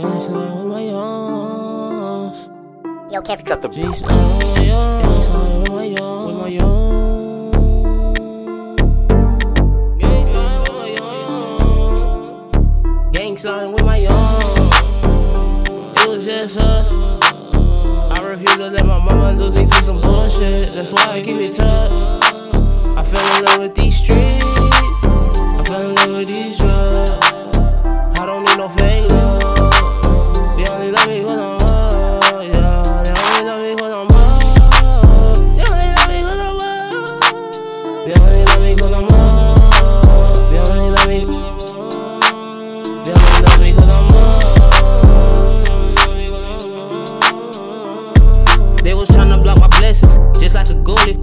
Gang slime with my youngs. Yo, Kevin. Got the G slime with my youngs. Gang with my youngs. With my youngs. Gang slime with my youngs. Gang slime with my youngs. It was just us. I refuse to let my mama lose me to some bullshit. That's why I keep it tucked. I fell in love with these streets.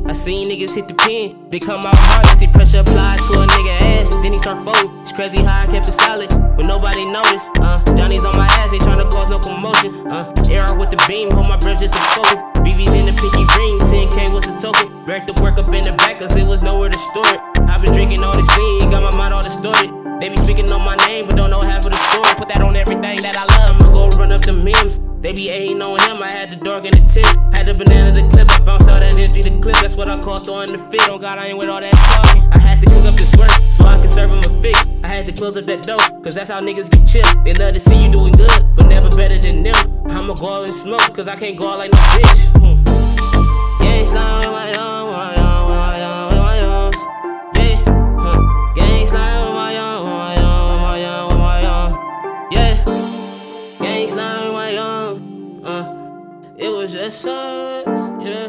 I seen niggas hit the pin, they come out hard. See pressure applied to a nigga ass, then he start folding. It's crazy how I kept it solid when nobody noticed. Uh, Johnny's on my ass, they tryna cause no commotion. Uh, air with the beam, hold my breath just to focus. BB's in the pinky ring, 10K was a token. Back the work up in the back, cause it was nowhere to store it. I been drinking all this lean, got my mind all distorted. They be speaking on my name, but don't know half of the story. Put that on everything that I love. I'ma go run up the memes. They be hating on him. I had the dog in the tip. Had the banana the clip. I bounced out and empty the clip. That's what I call throwing the fit. On God, I ain't with all that talking. I had to cook up this work so I can serve him a fix. I had to close up that door, cause that's how niggas get chipped. They love to see you doing good, but never better than them. I'ma go all in smoke, cause I can't go all like no bitch. Hmm. Gang slime with Us, yeah.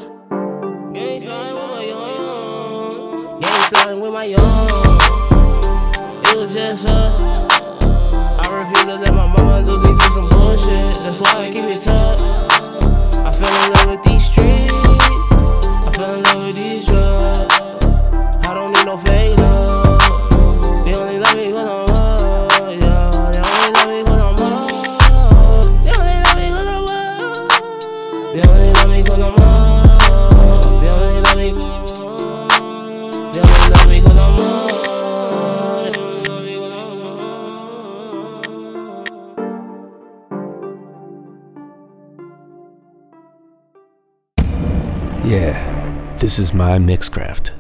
Gang slime with my young. Gang slime with my young. It was just us. I refuse to let my mama lose me to some bullshit. That's why I keep it tough. I fell in love with these streets. Yeah, this is my Mixcraft.